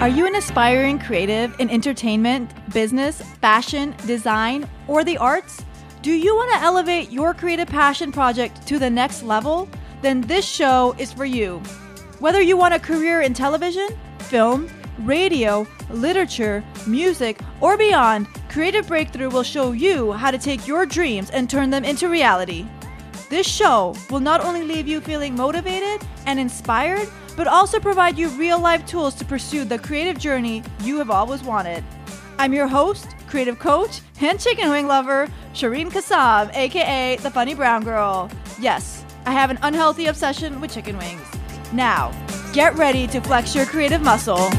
Are you an aspiring creative in entertainment, business, fashion, design, or the arts? Do you want to elevate your creative passion project to the next level? Then this show is for you. Whether you want a career in television, film, radio, literature, music, or beyond, Creative Breakthrough will show you how to take your dreams and turn them into reality. This show will not only leave you feeling motivated and inspired, but also provide you real life tools to pursue the creative journey you have always wanted. I'm your host, creative coach, and chicken wing lover, Shireen Kassab, aka the Funny Brown Girl. Yes, I have an unhealthy obsession with chicken wings. Now, get ready to flex your creative muscle.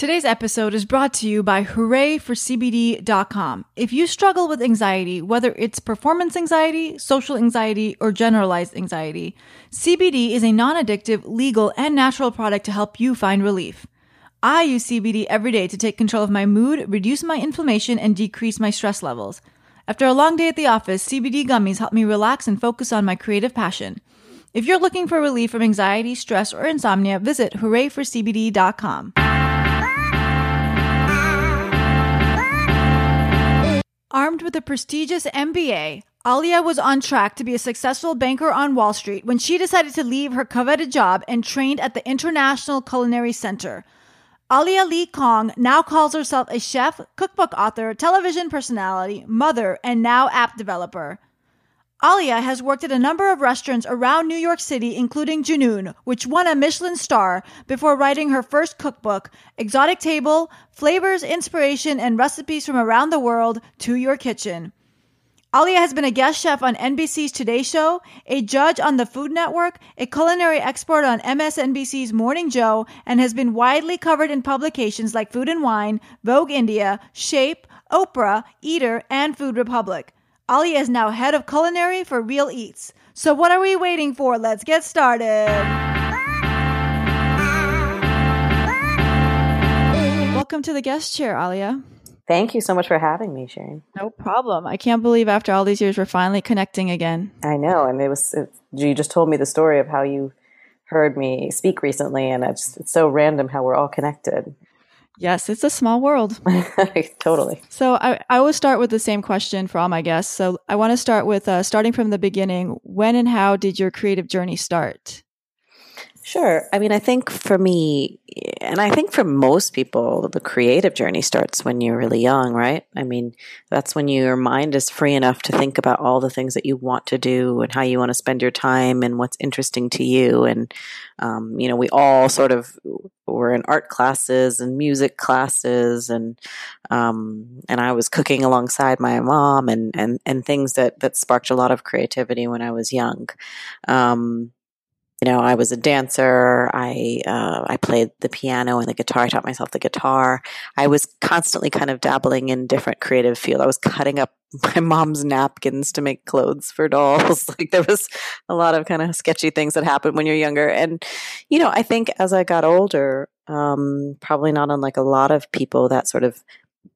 Today's episode is brought to you by HoorayForCBD.com. If you struggle with anxiety, whether it's performance anxiety, social anxiety, or generalized anxiety, CBD is a non addictive, legal, and natural product to help you find relief. I use CBD every day to take control of my mood, reduce my inflammation, and decrease my stress levels. After a long day at the office, CBD gummies help me relax and focus on my creative passion. If you're looking for relief from anxiety, stress, or insomnia, visit HoorayForCBD.com. Armed with a prestigious MBA, Aliya was on track to be a successful banker on Wall Street when she decided to leave her coveted job and trained at the International Culinary Center. Aliya LeeKong now calls herself a chef, cookbook author, television personality, mother, and now app developer. Aliya has worked at a number of restaurants around New York City, including Junoon, which won a Michelin star before writing her first cookbook, Exotic Table Flavors, Inspiration, and Recipes from Around the World to Your Kitchen. Alia has been a guest chef on NBC's Today Show, a judge on the Food Network, a culinary expert on MSNBC's Morning Joe, and has been widely covered in publications like Food and Wine, Vogue India, Shape, Oprah, Eater, and Food Republic. Ali is now head of culinary for Real Eats. So what are we waiting for? Let's get started. Welcome to the guest chair, Aliya. Thank you so much for having me, Sharon. No problem. I can't believe after all these years we're finally connecting again. I know, and it was it, you just told me the story of how you heard me speak recently, and it's, it's so random how we're all connected. Yes, it's a small world. totally. So I, I always start with the same question for all my guests. So I want to start with uh, starting from the beginning. When and how did your creative journey start? Sure. I mean, I think for me, and I think for most people, the creative journey starts when you're really young, right? I mean, that's when your mind is free enough to think about all the things that you want to do and how you want to spend your time and what's interesting to you. And, um, you know, we all sort of were in art classes and music classes and, um, and I was cooking alongside my mom and, and, and things that, that sparked a lot of creativity when I was young. Um, you know, I was a dancer. I uh, I played the piano and the guitar. I taught myself the guitar. I was constantly kind of dabbling in different creative field. I was cutting up my mom's napkins to make clothes for dolls. like there was a lot of kind of sketchy things that happen when you're younger. And you know, I think as I got older, um, probably not unlike a lot of people, that sort of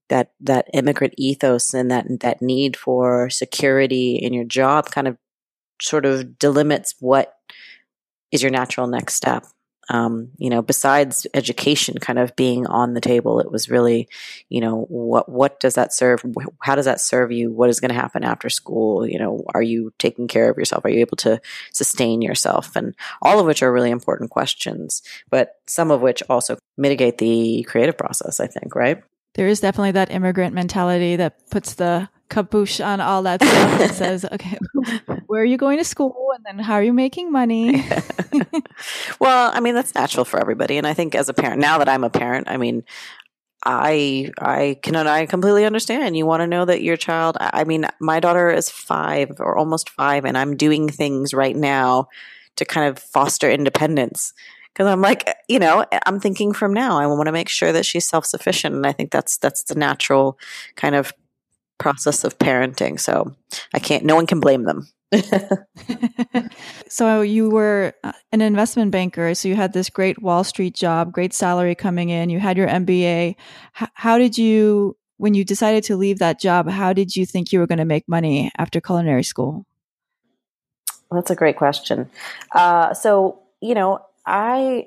that that immigrant ethos and that that need for security in your job kind of sort of delimits what is your natural next step. Um, you know, besides education kind of being on the table, it was really, you know, what what does that serve? How does that serve you? What is going to happen after school? You know, are you taking care of yourself? Are you able to sustain yourself? And all of which are really important questions, but some of which also mitigate the creative process. I think, right? There is definitely that immigrant mentality that puts the kaboosh on all that stuff and says, okay, where are you going to school? And then how are you making money? well, I mean, that's natural for everybody. And I think as a parent, now that I'm a parent, I mean, I I can I completely understand. You want to know that your child. I mean, my daughter is five or almost five, and I'm doing things right now to kind of foster independence because I'm like, you know, I'm thinking from now. I want to make sure that she's self sufficient, and I think that's that's the natural kind of process of parenting. So I can't, no one can blame them. so you were uh, an investment banker. So you had this great Wall Street job, great salary coming in. You had your MBA. H- how did you, when you decided to leave that job, how did you think you were going to make money after culinary school? That's a great question. Uh, so, you know, I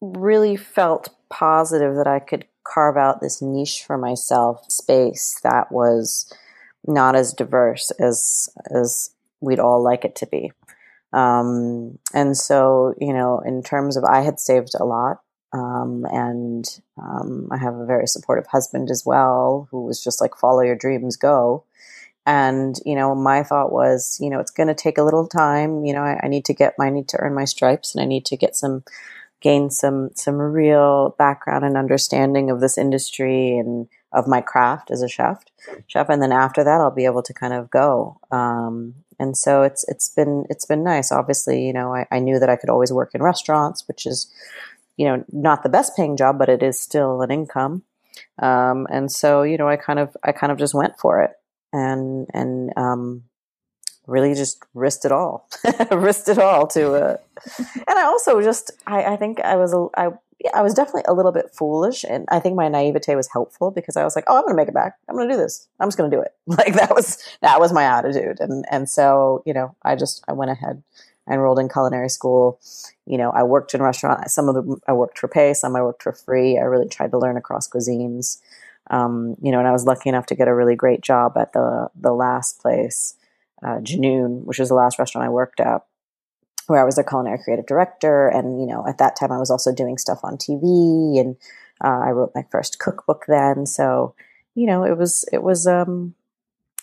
really felt positive that I could carve out this niche for myself, space that was not as diverse as as we'd all like it to be. Um, and so, you know, in terms of, I had saved a lot. Um, and um, I have a very supportive husband as well, who was just like, follow your dreams, go. And, you know, my thought was, you know, it's going to take a little time. You know, I, I, need to get my, I need to earn my stripes and I need to get some, gain some, some real background and understanding of this industry and of my craft as a chef, chef. And then after that, I'll be able to kind of go. Um, and so it's it's been it's been nice. Obviously, you know, I, I knew that I could always work in restaurants, which is, you know, not the best paying job, but it is still an income. Um, and so, you know, I kind of I kind of just went for it and and um, really just risked it all, risked it all to. Uh, and I also just I, I think I was a, I I was definitely a little bit foolish, and I think my naivete was helpful because I was like, "Oh, I'm going to make it back. I'm going to do this. I'm just going to do it." Like that was that was my attitude, and and so you know, I just I went ahead. I enrolled in culinary school. You know, I worked in restaurant. Some of them I worked for pay, some I worked for free. I really tried to learn across cuisines. Um, you know, and I was lucky enough to get a really great job at the the last place, uh, Junoon, which was the last restaurant I worked at where I was a culinary creative director. And, you know, at that time I was also doing stuff on TV and uh, I wrote my first cookbook then. So, you know, it was, it was, um,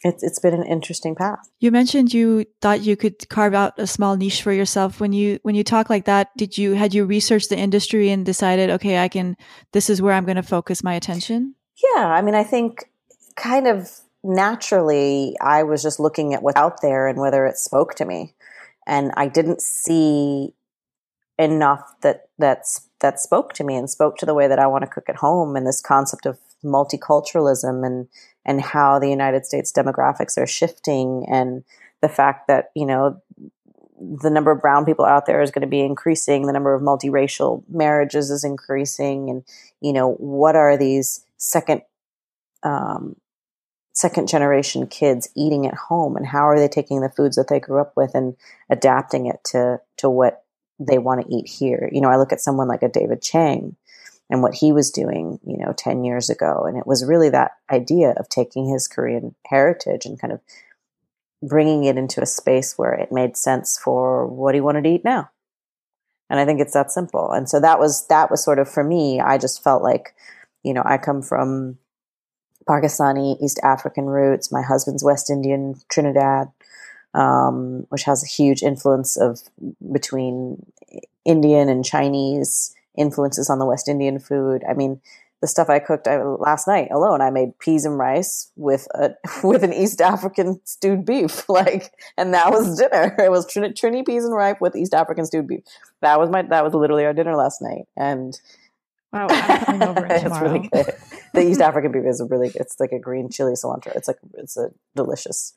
it's it's been an interesting path. You mentioned you thought you could carve out a small niche for yourself. When you when you talk like that, did you had you researched the industry and decided, okay, I can this is where I'm going to focus my attention? Yeah, I mean, I think kind of naturally I was just looking at what's out there and whether it spoke to me. And I didn't see enough that that's that spoke to me and spoke to the way that I want to cook at home and this concept of multiculturalism and and how the United States demographics are shifting and the fact that you know the number of brown people out there is going to be increasing the number of multiracial marriages is increasing and you know what are these second um, second generation kids eating at home and how are they taking the foods that they grew up with and adapting it to to what they want to eat here? You know i look at someone like a david chang and what he was doing you know 10 years ago and it was really that idea of taking his korean heritage and kind of bringing it into a space where it made sense for what he wanted to eat now. And i think it's that simple. And so that was that was sort of for me i just felt like you know i come from Pakistani, East African roots. My husband's West Indian, Trinidad, um, which has a huge influence of between Indian and Chinese influences on the West Indian food. I mean, the stuff I cooked I, last night alone, I made peas and rice with a with an East African stewed beef, like, and that was dinner. It was Trini, Trini peas and rice with East African stewed beef. That was my that was literally our dinner last night, and Wow, I'm coming over tomorrow. it's really good. The East African beef is a really it's like a green chili cilantro. It's like it's a delicious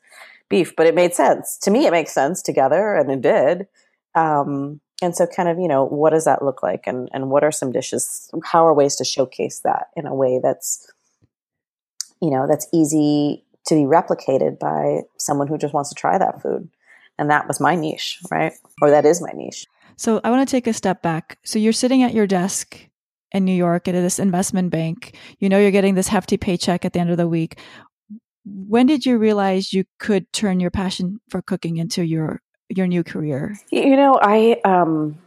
beef, but it made sense to me. It makes sense together, and it did. Um, and so, kind of, you know, what does that look like, and and what are some dishes? How are ways to showcase that in a way that's, you know, that's easy to be replicated by someone who just wants to try that food. And that was my niche, right? Or that is my niche. So I want to take a step back. So you're sitting at your desk in New York at this investment bank. You know you're getting this hefty paycheck at the end of the week. When did you realize you could turn your passion for cooking into your your new career? You know, I um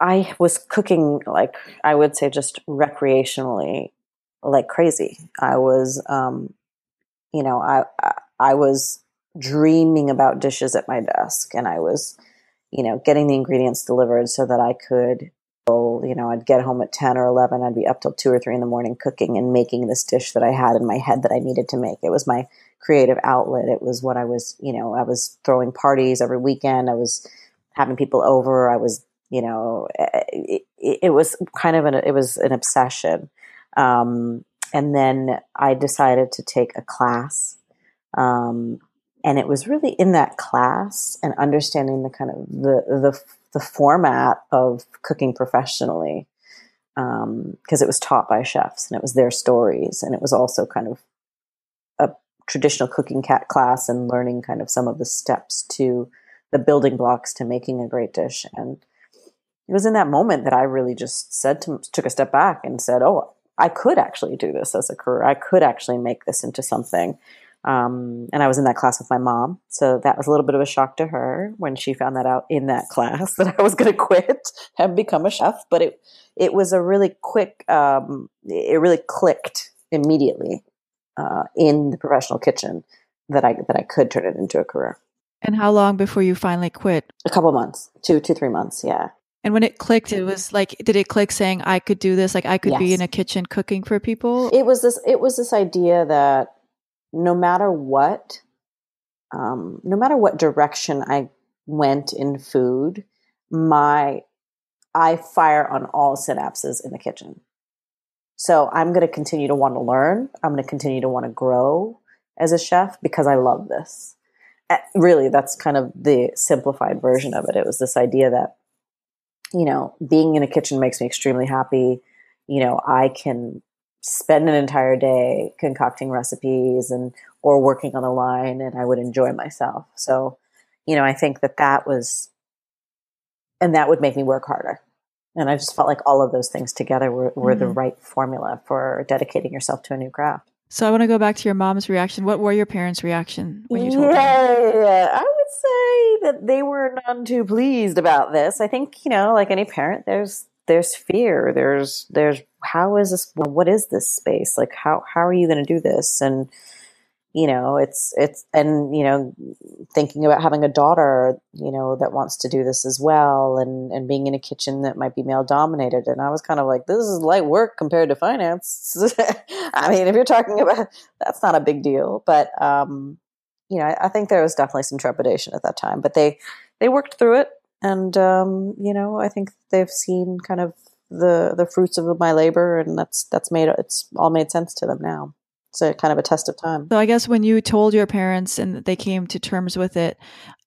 I was cooking like I would say just recreationally like crazy. I was um you know, I I was dreaming about dishes at my desk and I was you know, getting the ingredients delivered so that I could you know, I'd get home at 10 or 11. I'd be up till 2 or 3 in the morning cooking and making this dish that I had in my head that I needed to make. It was my creative outlet. It was what I was, you know, I was throwing parties every weekend. I was having people over. I was, you know, it, it, it was kind of an, it was an obsession. Um, and then I decided to take a class. Um, and it was really in that class and understanding the kind of the, the, the format of cooking professionally because um, it was taught by chefs and it was their stories and it was also kind of a traditional cooking cat class and learning kind of some of the steps to the building blocks to making a great dish and it was in that moment that I really just said to took a step back and said, "Oh, I could actually do this as a career. I could actually make this into something." Um, and I was in that class with my mom, so that was a little bit of a shock to her when she found that out in that class that I was going to quit and become a chef. But it it was a really quick. Um, it really clicked immediately uh, in the professional kitchen that I that I could turn it into a career. And how long before you finally quit? A couple months, two, two, three months. Yeah. And when it clicked, it was like, did it click saying I could do this? Like I could yes. be in a kitchen cooking for people? It was this, it was this idea that no matter what, um, no matter what direction I went in food, my, I fire on all synapses in the kitchen. So I'm going to continue to want to learn. I'm going to continue to want to grow as a chef because I love this. Eh, really, that's kind of the simplified version of it. It was this idea that you know, being in a kitchen makes me extremely happy. You know, I can spend an entire day concocting recipes and or working on the line and I would enjoy myself. So, you know, I think that that was and that would make me work harder. And I just felt like all of those things together were, were mm-hmm. the right formula for dedicating yourself to a new craft. So I want to go back to your mom's reaction. What were your parents' reaction when you told yeah, them? Yeah, I would say that they were none too pleased about this. I think you know, like any parent, there's there's fear. There's there's how is this? What is this space? Like how how are you going to do this? And you know it's it's and you know thinking about having a daughter you know that wants to do this as well and and being in a kitchen that might be male dominated and i was kind of like this is light work compared to finance i mean if you're talking about that's not a big deal but um you know I, I, think there was definitely some trepidation at that time but they they worked through it and um you know i think they've seen kind of the the fruits of my labor and that's that's made it's all made sense to them now it's a kind of a test of time. So I guess when you told your parents and they came to terms with it,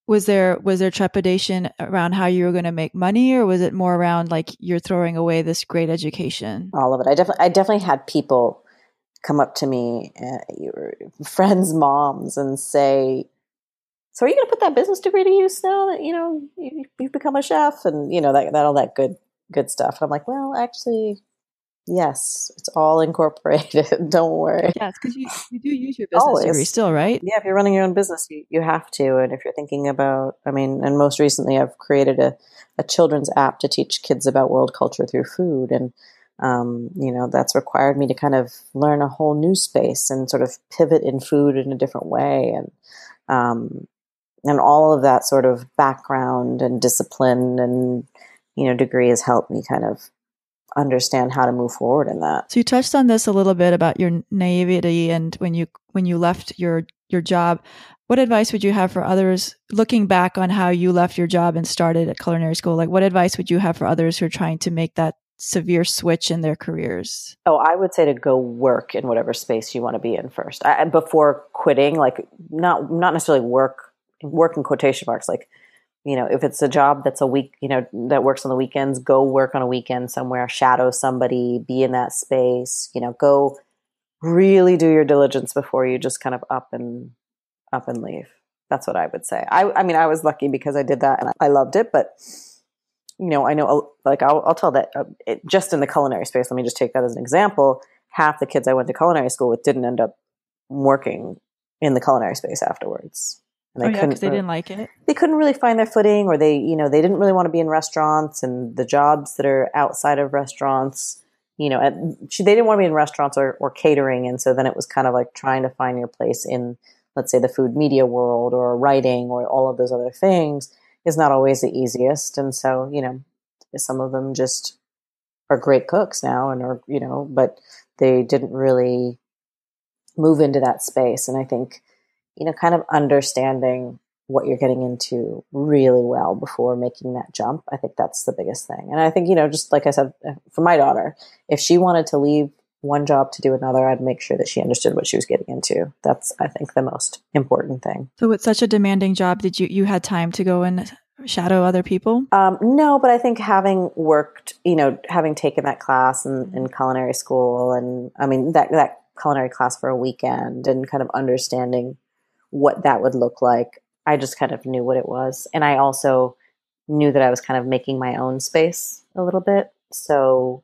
was there was there trepidation around how you were going to make money, or was it more around like you're throwing away this great education? All of it. I definitely I definitely had people come up to me, uh, friends' moms, and say, "So are you going to put that business degree to use now that you know you, have become a chef and you know that that all that good good stuff?" And I'm like, "Well, actually, Yes, it's all incorporated. Don't worry. Yes, because you, you do use your business Always. degree still, right? Yeah, if you're running your own business, you, you have to. And if you're thinking about, I mean, and most recently I've created a, a children's app to teach kids about world culture through food. And, um, you know, that's required me to kind of learn a whole new space and sort of pivot in food in a different way. And, um, and all of that sort of background and discipline and, you know, degree has helped me kind of understand how to move forward in that. So you touched on this a little bit about your naivety and when you when you left your your job. What advice would you have for others looking back on how you left your job and started at culinary school? Like what advice would you have for others who are trying to make that severe switch in their careers? Oh, I would say to go work in whatever space you want to be in first. I, before quitting, like not not necessarily work work in quotation marks like you know, if it's a job that's a week, you know, that works on the weekends, go work on a weekend somewhere, shadow somebody, be in that space, you know, go really do your diligence before you just kind of up and up and leave. That's what I would say. I, I mean, I was lucky because I did that and I loved it, but you know, I know, like, I'll, I'll tell that uh, it, just in the culinary space. Let me just take that as an example. Half the kids I went to culinary school with didn't end up working in the culinary space afterwards. And they oh, yeah, couldn't. They didn't like it. They couldn't really find their footing, or they, you know, they didn't really want to be in restaurants and the jobs that are outside of restaurants. You know, at, they didn't want to be in restaurants or, or catering, and so then it was kind of like trying to find your place in, let's say, the food media world or writing or all of those other things is not always the easiest. And so, you know, some of them just are great cooks now and are, you know, but they didn't really move into that space. And I think you know, kind of understanding what you're getting into really well before making that jump. I think that's the biggest thing. And I think, you know, just like I said, uh, for my daughter, if she wanted to leave one job to do another, I'd make sure that she understood what she was getting into. That's, I think, the most important thing. So, with such a demanding job, did you you had time to go and shadow other people? Um, no, but I think having worked, you know, having taken that class in, in culinary school, and I mean that that culinary class for a weekend, and kind of understanding what that would look like. I just kind of knew what it was. And I also knew that I was kind of making my own space a little bit. So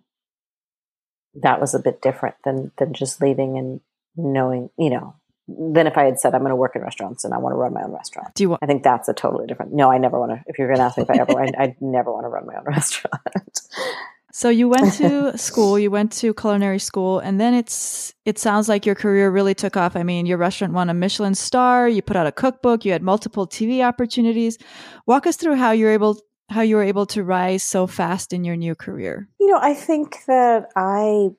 that was a bit different than than just leaving and knowing, you know, than if I had said I'm going to work in restaurants and I want to run my own restaurant. Do you want? I think that's a totally different. No, I never want to. If you're going to ask me if I ever, I, I'd never want to run my own restaurant. So you went to school, you went to culinary school, and then it's it sounds like your career really took off. I mean, your restaurant won a Michelin star, you put out a cookbook, you had multiple TV opportunities. Walk us through how you're able how you were able to rise so fast in your new career. You know, I think that I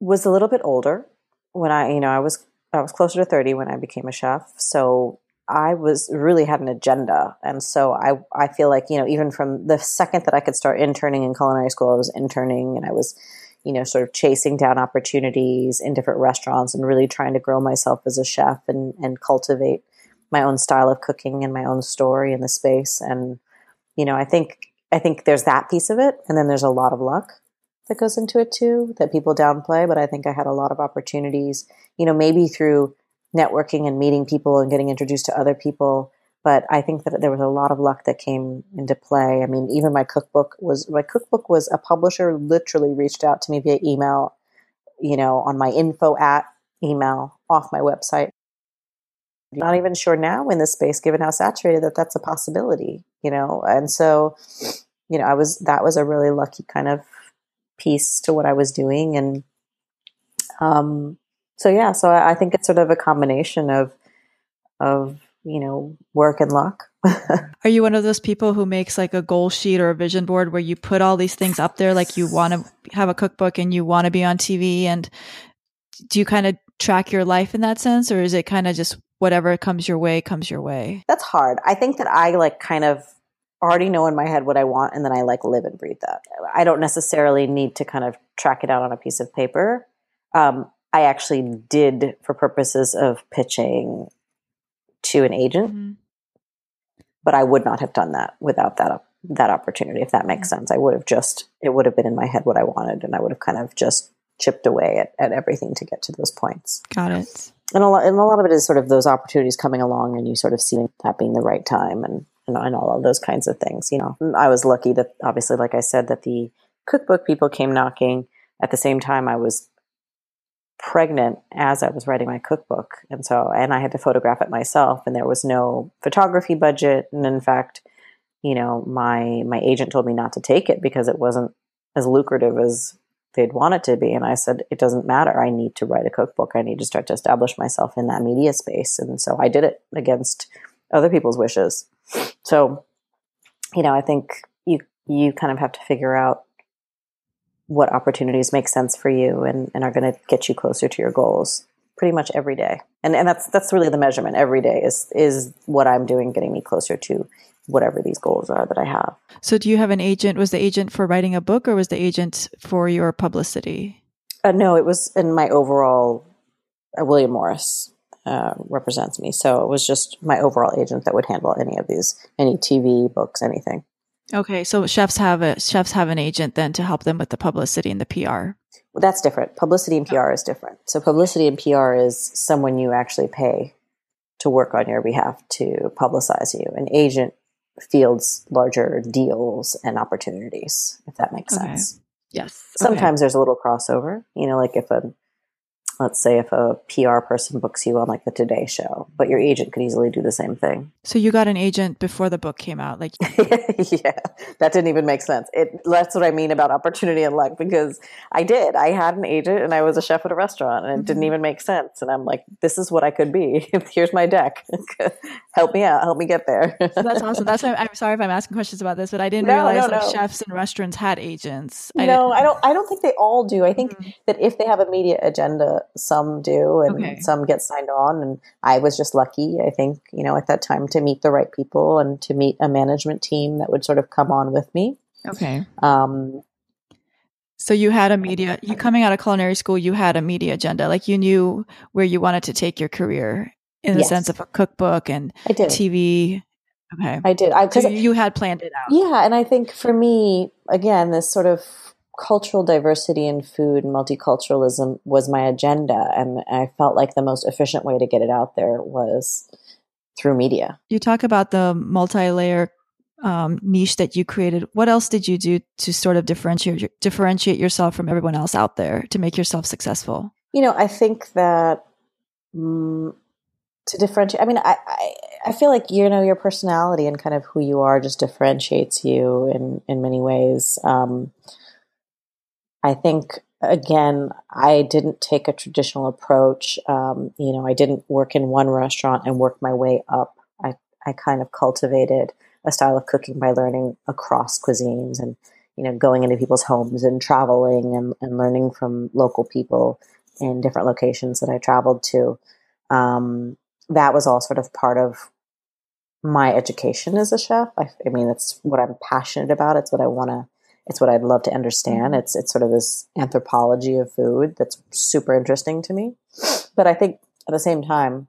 was a little bit older when I, you know, I was I was closer to 30 when I became a chef. So I was really had an agenda. And so I, I feel like, you know, even from the second that I could start interning in culinary school, I was interning and I was, you know, sort of chasing down opportunities in different restaurants and really trying to grow myself as a chef and, and cultivate my own style of cooking and my own story in the space. And, you know, I think, I think there's that piece of it. And then there's a lot of luck that goes into it too that people downplay. But I think I had a lot of opportunities, you know, maybe through networking and meeting people and getting introduced to other people. But I think that there was a lot of luck that came into play. I mean, even my cookbook was my cookbook was a publisher literally reached out to me via email, you know, on my info at email off my website. Not even sure now in this space, given how saturated that that's a possibility, you know. And so, you know, I was that was a really lucky kind of piece to what I was doing, and um, so yeah, so I, I think it's sort of a combination of of you know work and luck. Are you one of those people who makes like a goal sheet or a vision board where you put all these things up there, like you want to have a cookbook and you want to be on TV, and do you kind of track your life in that sense, or is it kind of just whatever comes your way comes your way? That's hard. I think that I like kind of already know in my head what I want and then I like live and breathe that. I don't necessarily need to kind of track it out on a piece of paper. Um, I actually did for purposes of pitching to an agent, mm-hmm. but I would not have done that without that that opportunity. If that makes sense, I would have just it would have been in my head what I wanted, and I would have kind of just chipped away at, at everything to get to those points. Got it. And a lot, and a lot of it is sort of those opportunities coming along, and you sort of seeing that being the right time, and and, and all of those kinds of things. You know, I was lucky that obviously, like I said, that the cookbook people came knocking. At the same time, I was pregnant as I was writing my cookbook. And so, and I had to photograph it myself and there was no photography budget. And in fact, you know, my, my agent told me not to take it because it wasn't as lucrative as they'd want it to be. And I said, it doesn't matter. I need to write a cookbook. I need to start to establish myself in that media space. And so I did it against other people's wishes. So, you know, I think you, you kind of have to figure out what opportunities make sense for you and, and are going to get you closer to your goals pretty much every day. And and that's that's really the measurement every day is is what I'm doing getting me closer to whatever these goals are that I have. So do you have an agent was the agent for writing a book or was the agent for your publicity? Uh, no, it was in my overall uh, William Morris uh, represents me. So it was just my overall agent that would handle any of these, any TV, books, anything. Okay, so chefs have a chefs have an agent then to help them with the publicity and the PR. Well, that's different. Publicity and PR is different. So publicity and PR is someone you actually pay to work on your behalf to publicize you. An agent fields larger deals and opportunities, if that makes okay. sense. Yes. Sometimes okay. there's a little crossover. You know, like if a let's say if a PR person books you on like the Today Show, but your agent could easily do the same thing. So you got an agent before the book came out, like yeah, that didn't even make sense. It that's what I mean about opportunity and luck because I did. I had an agent and I was a chef at a restaurant, and it mm-hmm. didn't even make sense. And I'm like, this is what I could be. Here's my deck. help me out. Help me get there. so that's awesome. That's why I'm sorry if I'm asking questions about this, but I didn't no, realize no, no. chefs and restaurants had agents. I no, I don't. I don't think they all do. I think mm-hmm. that if they have a media agenda some do and okay. some get signed on. And i was just lucky i think you know at that time to meet the right people and to meet a management team that would sort of come on with me. Okay. Um so you had a media you coming out of culinary school you had a media agenda. Like you knew where you wanted to take your career in the yes. sense of a cookbook and tv okay. I did. I because so you had planned it out. Yeah and i think for me again this sort of cultural diversity in food and multiculturalism was my agenda and i felt like the most efficient way to get it out there was through media you talk about the multi-layer um, niche that you created. What else did you do to sort of differentiate differentiate yourself from everyone else out there to make yourself successful? You know, I think that um, to differentiate. I mean, I, I I feel like you know your personality and kind of who you are just differentiates you in in many ways. Um, I think again, I didn't take a traditional approach. Um, you know, I didn't work in one restaurant and work my way up. I I kind of cultivated a style of cooking by learning across cuisines and you know going into people's homes and traveling and, and learning from local people in different locations that I traveled to. Um, that was all sort of part of my education as a chef. I, I mean, it's what I'm passionate about. It's what I want to. It's what I'd love to understand. Mm-hmm. It's it's sort of this anthropology of food that's super interesting to me. But I think at the same time,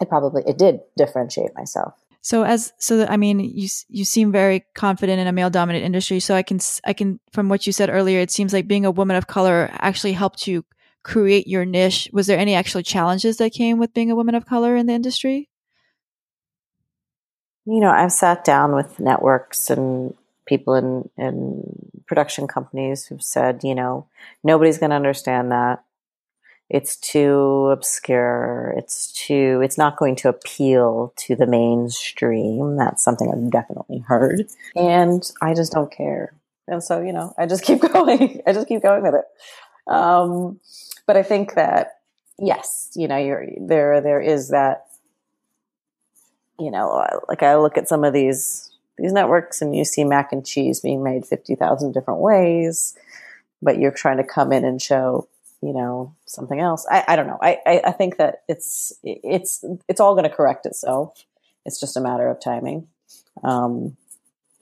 it probably it did differentiate myself. So as so I mean you you seem very confident in a male dominant industry so I can I can from what you said earlier it seems like being a woman of color actually helped you create your niche was there any actual challenges that came with being a woman of color in the industry? You know, I've sat down with networks and people in in production companies who've said, you know, nobody's going to understand that. It's too obscure. It's too it's not going to appeal to the mainstream. That's something i've definitely heard. And i just don't care. And so you know i just keep going. I just keep going with it. Um, but i think that yes you know you're there there is that you know like i look at some of these these networks and you see mac and cheese being made 50,000 different ways but you're trying to come in and show you know something else. I, I don't know. I, I, I think that it's it's it's all going to correct itself. It's just a matter of timing. Um,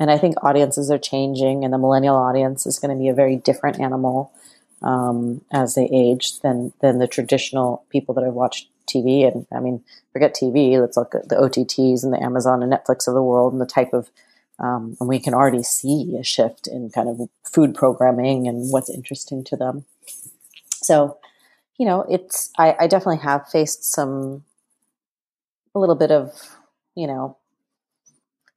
and i think audiences are changing and the millennial audience is going to be a very different animal um, as they age than than the traditional people that have watched tv and i mean forget tv let's look at the otts and the amazon and netflix of the world and the type of um, and we can already see a shift in kind of food programming and what's interesting to them so, you know, it's, I, I definitely have faced some, a little bit of, you know,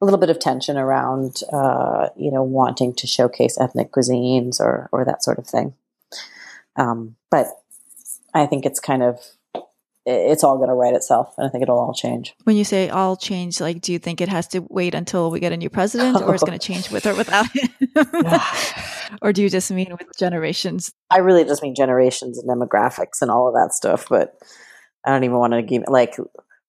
a little bit of tension around, uh, you know, wanting to showcase ethnic cuisines or, or that sort of thing. Um, but I think it's kind of, it's all going to write itself and I think it'll all change. When you say all change, like, do you think it has to wait until we get a new president or it's going to change with or without it? or do you just mean with generations? I really just mean generations and demographics and all of that stuff, but I don't even want to give like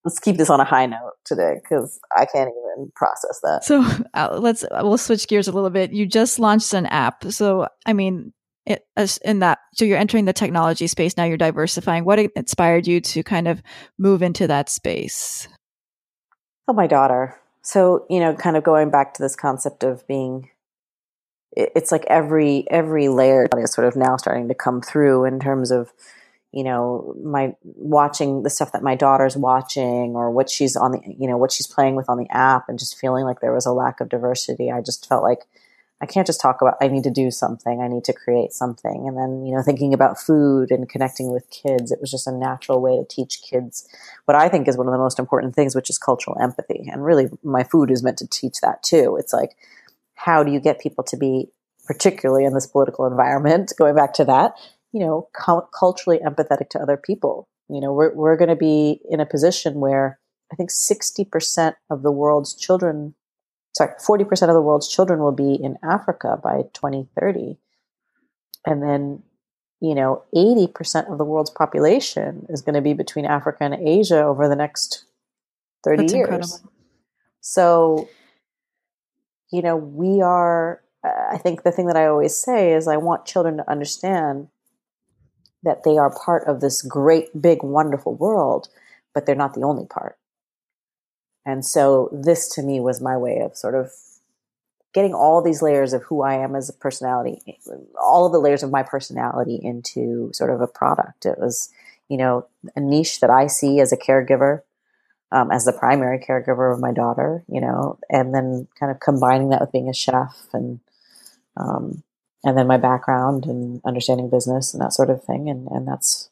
let's keep this on a high note today because I can't even process that. So uh, let's we'll switch gears a little bit. You just launched an app, so I mean, it, in that so you're entering the technology space now you're diversifying. What inspired you to kind of move into that space? Oh my daughter. So you know kind of going back to this concept of being it's like every every layer is sort of now starting to come through in terms of you know my watching the stuff that my daughter's watching or what she's on the you know what she's playing with on the app and just feeling like there was a lack of diversity. I just felt like I can't just talk about, I need to do something. I need to create something. And then, you know, thinking about food and connecting with kids, it was just a natural way to teach kids what I think is one of the most important things, which is cultural empathy. And really, my food is meant to teach that too. It's like, how do you get people to be, particularly in this political environment, going back to that, you know, cu- culturally empathetic to other people? You know, we're, we're going to be in a position where I think 60% of the world's children sorry, 40% of the world's children will be in Africa by 2030. And then, you know, 80% of the world's population is going to be between Africa and Asia over the next 30 That's years. Incredible. So, you know, we are, uh, I think the thing that I always say is I want children to understand that they are part of this great, big, wonderful world, but they're not the only part. And so this to me was my way of sort of getting all these layers of who I am as a personality, all of the layers of my personality into sort of a product. It was, you know, a niche that I see as a caregiver, um, as the primary caregiver of my daughter, you know, and then kind of combining that with being a chef and, um, and then my background and understanding business and that sort of thing. And, and that's,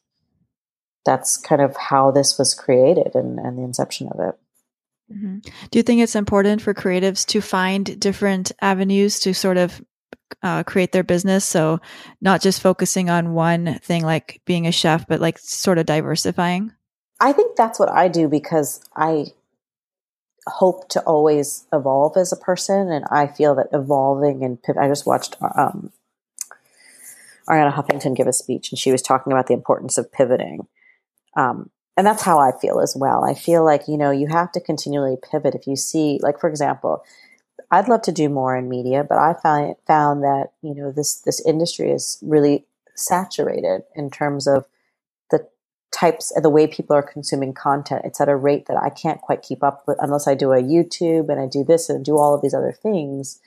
that's kind of how this was created and, and the inception of it. Mm-hmm. Do you think it's important for creatives to find different avenues to sort of uh, create their business? So not just focusing on one thing like being a chef, but like sort of diversifying? I think that's what I do because I hope to always evolve as a person. And I feel that evolving and I just watched um, Arianna Huffington give a speech and she was talking about the importance of pivoting. Um, and that's how I feel as well. I feel like, you know, you have to continually pivot. If you see, like, for example, I'd love to do more in media, but I found, found that, you know, this, this industry is really saturated in terms of the types of the way people are consuming content. It's at a rate that I can't quite keep up with unless I do a YouTube and I do this and do all of these other things,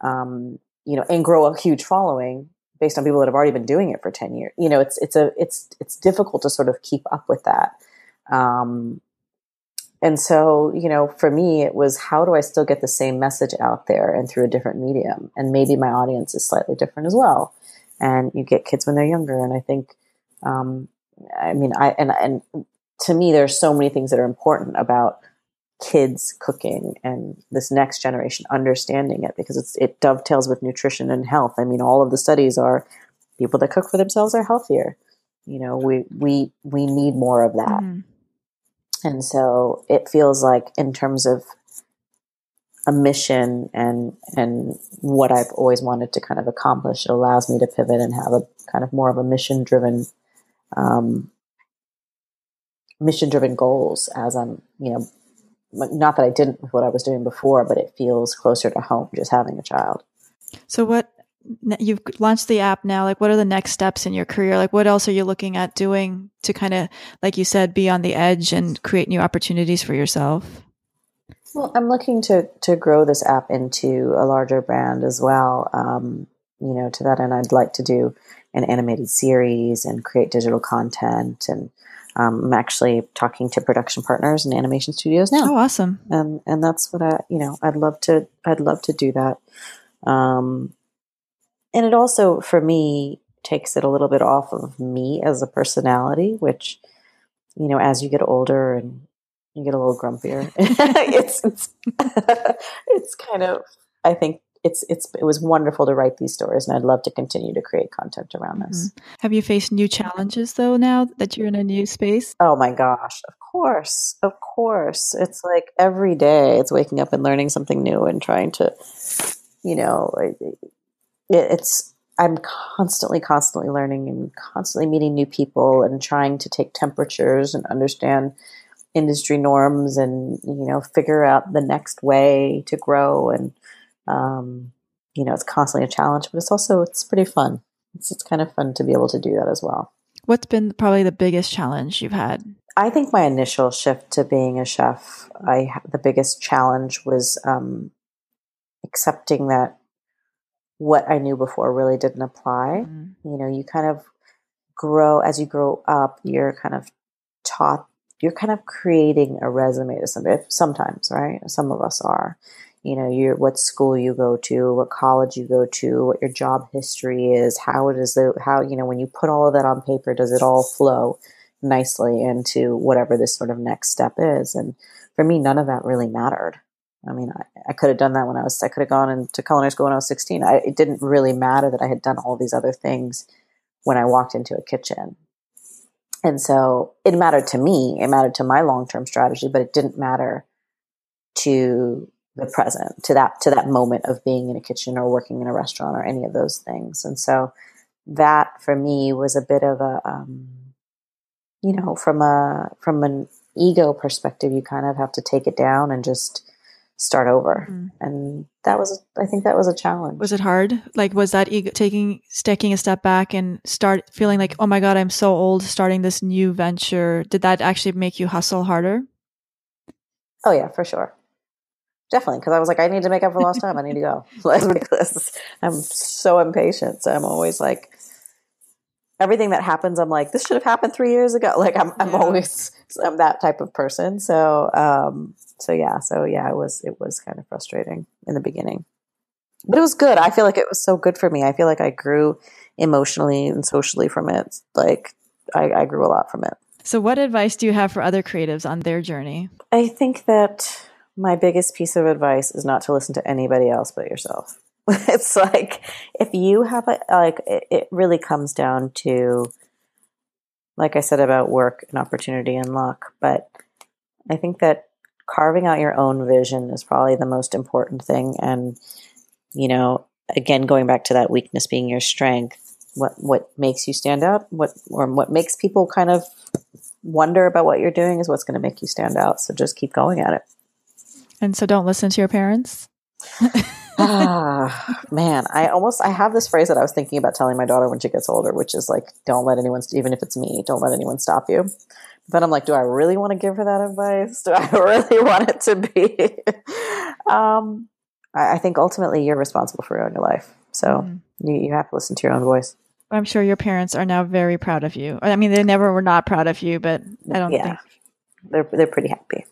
um, you know, and grow a huge following based on people that have already been doing it for 10 years. You know, it's, it's a, it's, it's difficult to sort of keep up with that. Um, and so, you know, for me, it was how do I still get the same message out there and through a different medium? And maybe my audience is slightly different as well. And you get kids when they're younger. And I think, um, I mean, I, and, and to me, there's so many things that are important about kids cooking and this next generation understanding it because it dovetails with nutrition and health. I mean, all of the studies are people that cook for themselves are healthier. You know, we, we, we need more of that. Mm-hmm and so it feels like in terms of a mission and and what I've always wanted to kind of accomplish, it allows me to pivot and have a kind of more of a mission driven um, mission driven goals as I'm, you know, not that I didn't with what I was doing before, but it feels closer to home just having a child. So what you've launched the app now like what are the next steps in your career? Like what else are you looking at doing to kind of like you said be on the edge and create new opportunities for yourself? Well i'm looking to to grow this app into a larger brand as well. Um, you know to that end i'd like to do an animated series and create digital content and um, i'm actually talking to production partners and animation studios now. Oh awesome. And and that's what i you know i'd love to i'd love to do that. Um, and it also, for me, takes it a little bit off of me as a personality, which, you know, as you get older and you get a little grumpier, it's, it's, it's kind of, I think it's, it's, it was wonderful to write these stories and I'd love to continue to create content around this. Mm-hmm. Have you faced new challenges though now that you're in a new space? Oh my gosh. Of course. Of course. It's like every day it's waking up and learning something new and trying to, you know, it's I'm constantly, constantly learning and constantly meeting new people and trying to take temperatures and understand industry norms and you know figure out the next way to grow and um, you know it's constantly a challenge but it's also it's pretty fun. It's, it's kind of fun to be able to do that as well. What's been probably the biggest challenge you've had? I think my initial shift to being a chef i the biggest challenge was um, accepting that what I knew before really didn't apply. Mm-hmm. You know, you kind of grow as you grow up, you're kind of taught, you're kind of creating a resume to somebody sometimes, right? Some of us are. You know, you what school you go to, what college you go to, what your job history is, how it is the how, you know, when you put all of that on paper, does it all flow nicely into whatever this sort of next step is? And for me, none of that really mattered. I mean, I, I could have done that when I was, I could have gone into culinary school when I was 16. I, it didn't really matter that I had done all these other things when I walked into a kitchen. And so it mattered to me. It mattered to my long-term strategy, but it didn't matter to the present, to that, to that moment of being in a kitchen or working in a restaurant or any of those things. And so that for me was a bit of a, um, you know, from a, from an ego perspective, you kind of have to take it down and just, start over. Mm. And that was, I think that was a challenge. Was it hard? Like, was that ego, taking, taking a step back and start feeling like, oh my God, I'm so old starting this new venture? Did that actually make you hustle harder? Oh, yeah, for sure. Definitely. Cause I was like, I need to make up for lost time. I need to go. I'm so impatient. So I'm always like, everything that happens, I'm like, this should have happened three years ago. Like I'm, I'm yeah. always, I'm that type of person. So, um, so yeah, so yeah, it was it was kind of frustrating in the beginning, but it was good. I feel like it was so good for me. I feel like I grew emotionally and socially from it. Like I, I grew a lot from it. So, what advice do you have for other creatives on their journey? I think that My biggest piece of advice is not to listen to anybody else but yourself. it's like if you have a like it, it really comes down to like I said about work and opportunity and luck, but I think that carving out your own vision is probably the most important thing. And you know again going back to that weakness being your strength what what makes you stand out what or what makes people kind of wonder about what you're doing is what's going to make you stand out. So just keep going at it. And so don't listen to your parents ah, man i almost i have this phrase that i was thinking about telling my daughter when she gets older which is like don't let anyone even if it's me don't let anyone stop you then i'm like do i really want to give her that advice do i really want it to be um, I, I, think ultimately you're responsible for your own life so mm-hmm. you, you have to listen to your own voice I'm sure your parents are now very proud of you. I mean, they never were not proud of you, but I don't yeah. think they're they're pretty happy.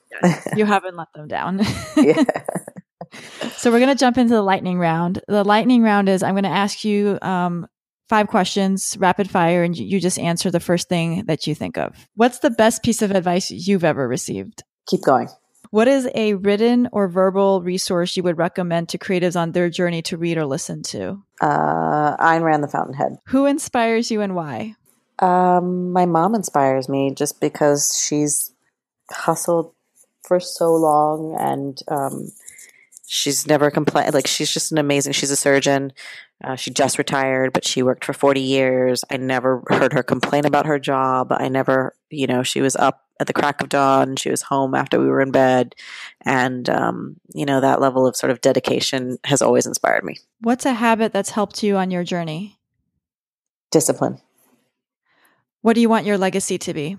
you haven't let them down. yeah. So we're gonna jump into the lightning round. The lightning round is I'm gonna ask you um, five questions, rapid fire, and you just answer the first thing that you think of. What's the best piece of advice you've ever received? Keep going. What is a written or verbal resource you would recommend to creatives on their journey to read or listen to? Uh, Ayn Rand, The Fountainhead. Who inspires you and why? Um, my mom inspires me just because she's hustled for so long and um, she's never complained. Like she's just an amazing. She's a surgeon. Uh, she just retired, but she worked for forty years. I never heard her complain about her job. I never, you know, she was up at the crack of dawn. She was home after we were in bed. And, um, you know, that level of sort of dedication has always inspired me. What's a habit that's helped you on your journey? Discipline. What do you want your legacy to be?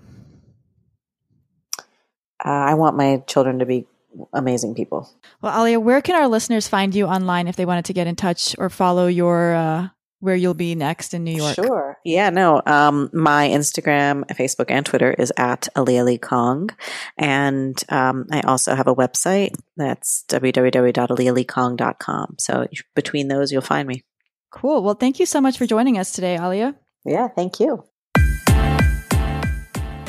Uh, I want my children to be amazing people. Well, Aliya, where can our listeners find you online if they wanted to get in touch or follow your uh, where you'll be next in New York. Sure. Yeah, no. Um, my Instagram, Facebook, and Twitter is at Aliya LeeKong. And um, I also have a website that's www.aliyaleekong.com. So between those, you'll find me. Cool. Well, thank you so much for joining us today, Aliya. Yeah, thank you.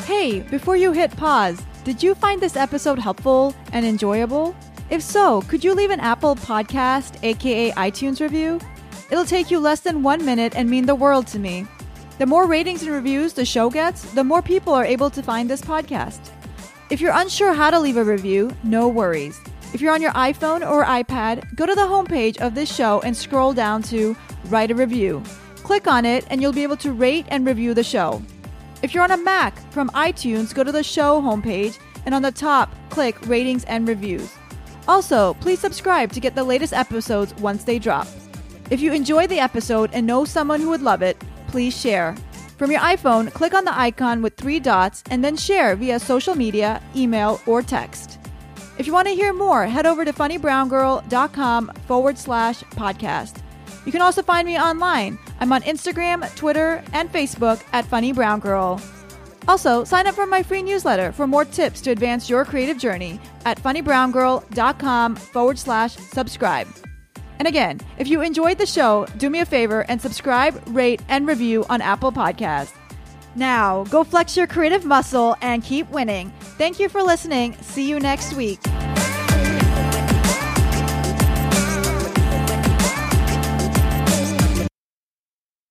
Hey, before you hit pause, did you find this episode helpful and enjoyable? If so, could you leave an Apple Podcast, aka iTunes review? It'll take you less than one minute and mean the world to me. The more ratings and reviews the show gets, the more people are able to find this podcast. If you're unsure how to leave a review, no worries. If you're on your iPhone or iPad, go to the homepage of this show and scroll down to Write a Review. Click on it, and you'll be able to rate and review the show. If you're on a Mac, from iTunes, go to the show homepage, and on the top, click Ratings and Reviews. Also, please subscribe to get the latest episodes once they drop. If you enjoyed the episode and know someone who would love it, please share. From your iPhone, click on the icon with three dots and then share via social media, email, or text. If you want to hear more, head over to funnybrowngirl.com forward slash podcast. You can also find me online. I'm on Instagram, Twitter, and Facebook at Funny Brown Girl. Also, sign up for my free newsletter for more tips to advance your creative journey at funnybrowngirl.com forward slash subscribe. And again, if you enjoyed the show, do me a favor and subscribe, rate, and review on Apple Podcasts. Now, go flex your creative muscle and keep winning. Thank you for listening. See you next week.